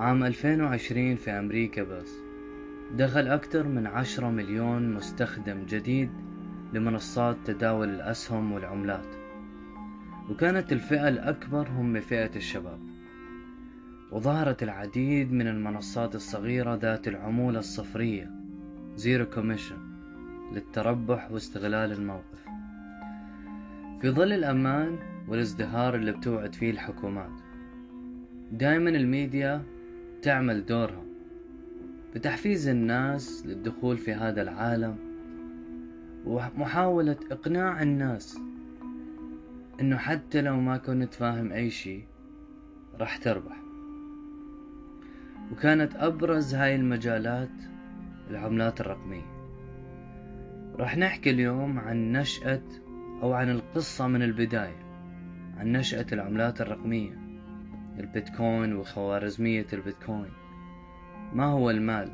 عام 2020 في أمريكا بس. دخل أكثر من عشرة مليون مستخدم جديد لمنصات تداول الأسهم والعملات. وكانت الفئة الأكبر هم فئة الشباب. وظهرت العديد من المنصات الصغيرة ذات العمولة الصفرية zero commission للتربح واستغلال الموقف. في ظل الأمان والازدهار اللي بتوعد فيه الحكومات دائما الميديا تعمل دورها. بتحفيز الناس للدخول في هذا العالم ومحاولة إقناع الناس إنه حتى لو ما كنت فاهم أي شي راح تربح. وكانت أبرز هاي المجالات العملات الرقمية. راح نحكي اليوم عن نشأة أو عن القصة من البداية عن نشأة العملات الرقمية. البيتكوين وخوارزمية البيتكوين. ما هو المال؟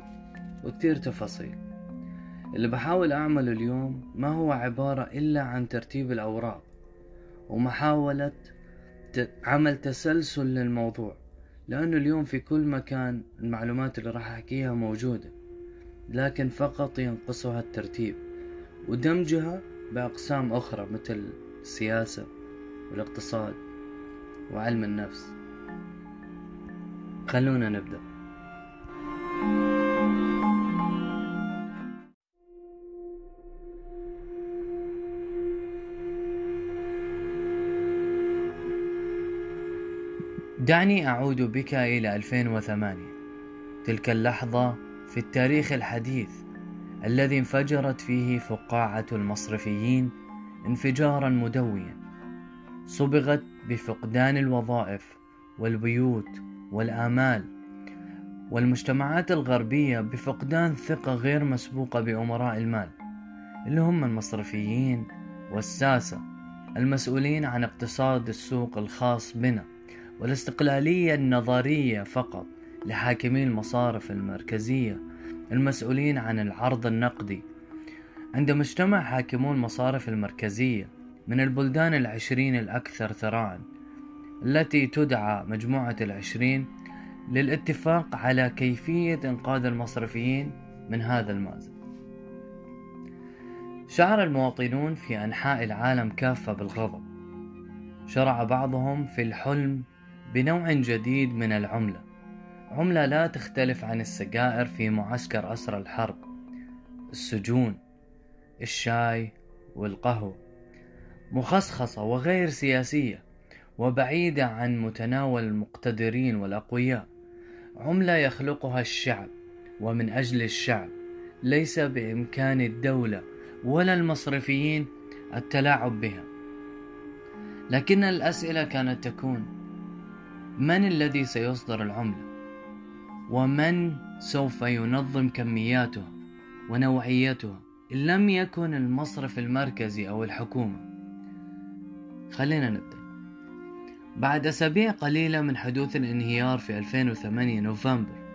وكتير تفاصيل. اللي بحاول أعمله اليوم ما هو عبارة إلا عن ترتيب الأوراق ومحاولة عمل تسلسل للموضوع لأنه اليوم في كل مكان المعلومات اللي راح أحكيها موجودة لكن فقط ينقصها الترتيب. ودمجها بأقسام أخرى مثل السياسة والاقتصاد وعلم النفس. خلونا نبدأ. دعني أعود بك إلى 2008 تلك اللحظة في التاريخ الحديث الذي انفجرت فيه فقاعة المصرفيين انفجارا مدويا. صبغت بفقدان الوظائف والبيوت والآمال. والمجتمعات الغربية بفقدان ثقة غير مسبوقة بأمراء المال اللي هم المصرفيين والساسة المسؤولين عن اقتصاد السوق الخاص بنا والاستقلالية النظرية فقط لحاكمي المصارف المركزية المسؤولين عن العرض النقدي. عندما اجتمع حاكمو المصارف المركزية من البلدان العشرين الأكثر ثراء التي تدعى مجموعة العشرين للاتفاق على كيفية إنقاذ المصرفيين من هذا المأزق. شعر المواطنون في أنحاء العالم كافة بالغضب. شرع بعضهم في الحلم بنوع جديد من العملة. عملة لا تختلف عن السجائر في معسكر أسرى الحرب. السجون الشاي والقهوة. مخصخصة وغير سياسية. وبعيدة عن متناول المقتدرين والأقوياء. عملة يخلقها الشعب ومن أجل الشعب ليس بإمكان الدولة ولا المصرفيين التلاعب بها. لكن الأسئلة كانت تكون من الذي سيصدر العملة؟ ومن سوف ينظم كمياتها ونوعيتها إن لم يكن المصرف المركزي أو الحكومة؟ خلينا نبدأ. بعد أسابيع قليلة من حدوث الانهيار في 2008 نوفمبر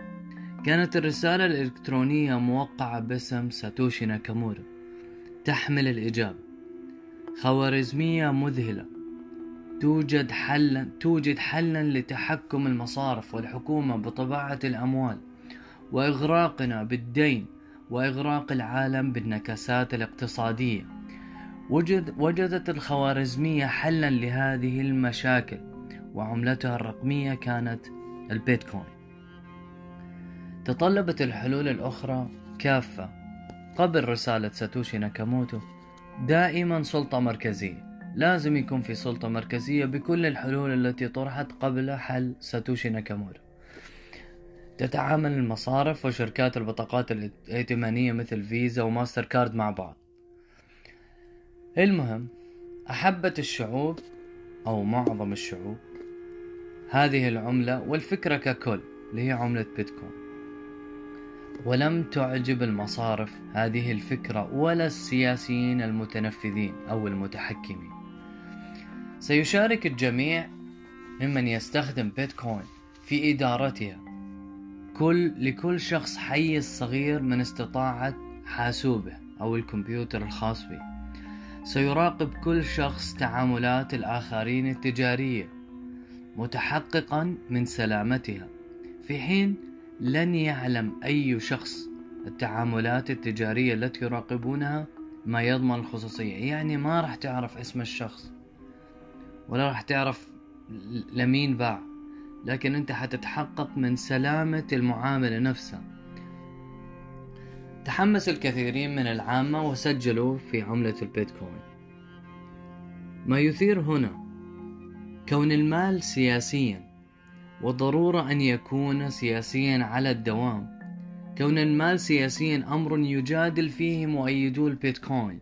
كانت الرسالة الإلكترونية موقعة باسم ساتوشي ناكامورا تحمل الإجابة خوارزمية مذهلة توجد حلا توجد حلا لتحكم المصارف والحكومة بطباعة الأموال وإغراقنا بالدين وإغراق العالم بالنكسات الاقتصادية. وجد وجدت الخوارزمية حلا لهذه المشاكل وعملتها الرقمية كانت البيتكوين. تطلبت الحلول الأخرى كافة. قبل رسالة ساتوشي ناكاموتو دائما سلطة مركزية. لازم يكون في سلطة مركزية بكل الحلول التي طرحت قبل حل ساتوشي ناكاموتو تتعامل المصارف وشركات البطاقات الائتمانية مثل فيزا وماستر كارد مع بعض. المهم أحبت الشعوب أو معظم الشعوب هذه العملة والفكرة ككل اللي هي عملة بيتكوين. ولم تعجب المصارف هذه الفكرة ولا السياسيين المتنفذين أو المتحكمين. سيشارك الجميع ممن يستخدم بيتكوين في إدارتها. كل لكل شخص حيز صغير من استطاعة حاسوبه أو الكمبيوتر الخاص به. سيراقب كل شخص تعاملات الآخرين التجارية متحققا من سلامتها في حين لن يعلم أي شخص التعاملات التجارية التي يراقبونها ما يضمن الخصوصية. يعني ما راح تعرف اسم الشخص ولا راح تعرف لمين باع لكن أنت حتتحقق من سلامة المعاملة نفسها. تحمس الكثيرين من العامة وسجلوا في عملة البيتكوين. ما يثير هنا كون المال سياسيا وضرورة أن يكون سياسيا على الدوام. كون المال سياسيا أمر يجادل فيه مؤيدو البيتكوين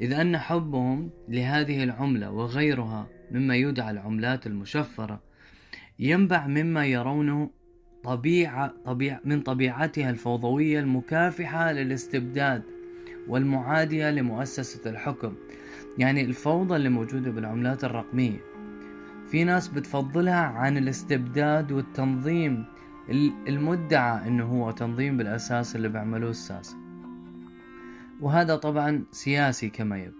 إذ أن حبهم لهذه العملة وغيرها مما يدعى العملات المشفرة ينبع مما يرونه طبيعة طبيعة من طبيعتها الفوضوية المكافحة للاستبداد والمعادية لمؤسسة الحكم. يعني الفوضى اللي موجودة بالعملات الرقمية. في ناس بتفضلها عن الاستبداد والتنظيم المدعى إنه هو تنظيم بالأساس اللي بيعملوه الساسة وهذا طبعا سياسي كما يبدو.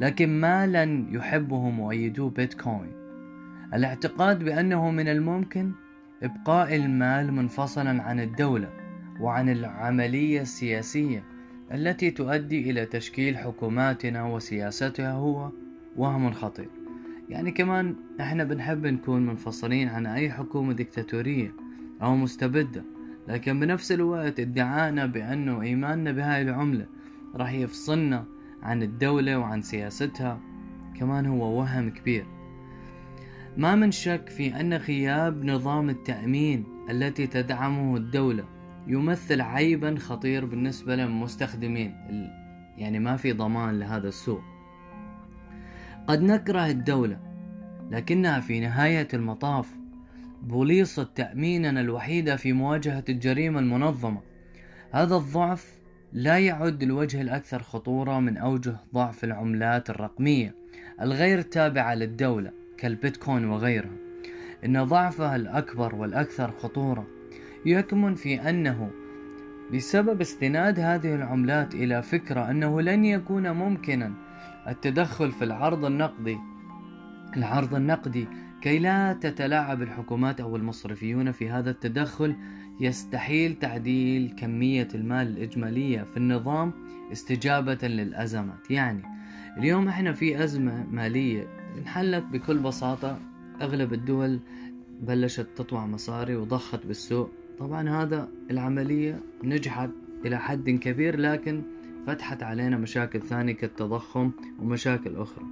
لكن ما لن يحبه مؤيدو بيتكوين. الاعتقاد بأنه من الممكن إبقاء المال منفصلا عن الدولة وعن العملية السياسية التي تؤدي إلى تشكيل حكوماتنا وسياستها هو وهم خطير يعني كمان إحنا بنحب نكون منفصلين عن أي حكومة ديكتاتورية أو مستبدة لكن بنفس الوقت ادعائنا بأنه إيماننا بهاي العملة راح يفصلنا عن الدولة وعن سياستها. كمان هو وهم كبير. ما من شك في أن غياب نظام التأمين التي تدعمه الدولة يمثل عيبا خطير بالنسبة للمستخدمين يعني ما في ضمان لهذا السوق. قد نكره الدولة لكنها في نهاية المطاف. بوليصة تأميننا الوحيدة في مواجهة الجريمة المنظمة. هذا الضعف لا يعد الوجه الأكثر خطورة من أوجه ضعف العملات الرقمية الغير تابعة للدولة كالبيتكوين وغيرها. إن ضعفها الأكبر والأكثر خطورة يكمن في أنه بسبب استناد هذه العملات إلى فكرة أنه لن يكون ممكنا التدخل في العرض النقدي. العرض النقدي كي لا تتلاعب الحكومات أو المصرفيون في هذا التدخل يستحيل تعديل كمية المال الإجمالية في النظام استجابة للأزمات. يعني اليوم إحنا في أزمة مالية انحلت بكل بساطة. أغلب الدول بلشت تطوع مصاري وضخت بالسوق. طبعا هذا العملية نجحت إلى حد كبير لكن فتحت علينا مشاكل ثانية كالتضخم ومشاكل أخرى.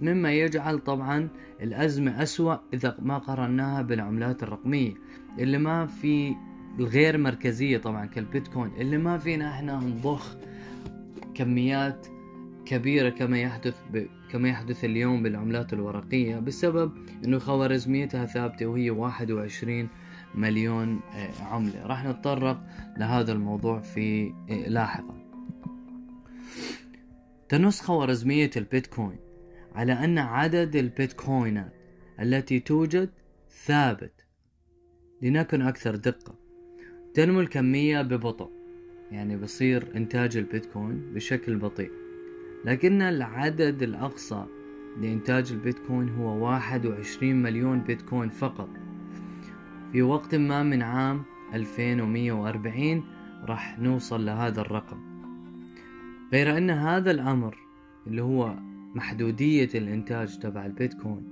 مما يجعل طبعا الأزمة أسوأ إذا ما قارناها بالعملات الرقمية اللي ما في الغير مركزية طبعا كالبيتكوين اللي ما فينا إحنا نضخ كميات كبيرة كما يحدث ب... كما يحدث اليوم بالعملات الورقية بسبب إنه خوارزميتها ثابتة وهي 21 مليون آه، عملة. راح نتطرق لهذا الموضوع في آه، لاحقا. تنص خوارزمية البيتكوين على أن عدد البيتكوينات التي توجد ثابت. لنكن أكثر دقة. تنمو الكمية ببطء يعني بصير إنتاج البيتكوين بشكل بطيء. لكن العدد الأقصى لإنتاج البيتكوين هو واحد وعشرين مليون بيتكوين فقط. في وقت ما من عام 2140 راح نوصل لهذا الرقم. غير أن هذا الأمر اللي هو محدودية الإنتاج تبع البيتكوين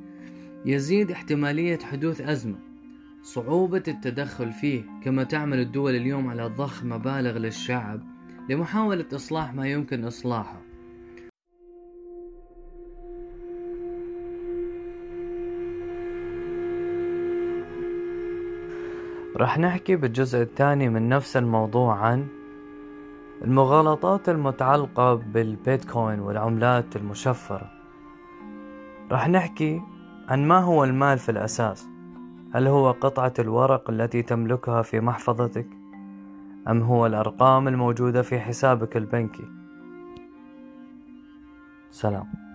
يزيد احتمالية حدوث أزمة. صعوبة التدخل فيه كما تعمل الدول اليوم على ضخ مبالغ للشعب لمحاولة إصلاح ما يمكن إصلاحه. راح نحكي بالجزء الثاني من نفس الموضوع عن المغالطات المتعلقة بالبيتكوين والعملات المشفرة. راح نحكي عن ما هو المال في الأساس. هل هو قطعة الورق التي تملكها في محفظتك؟ أم هو الأرقام الموجودة في حسابك البنكي؟ سلام.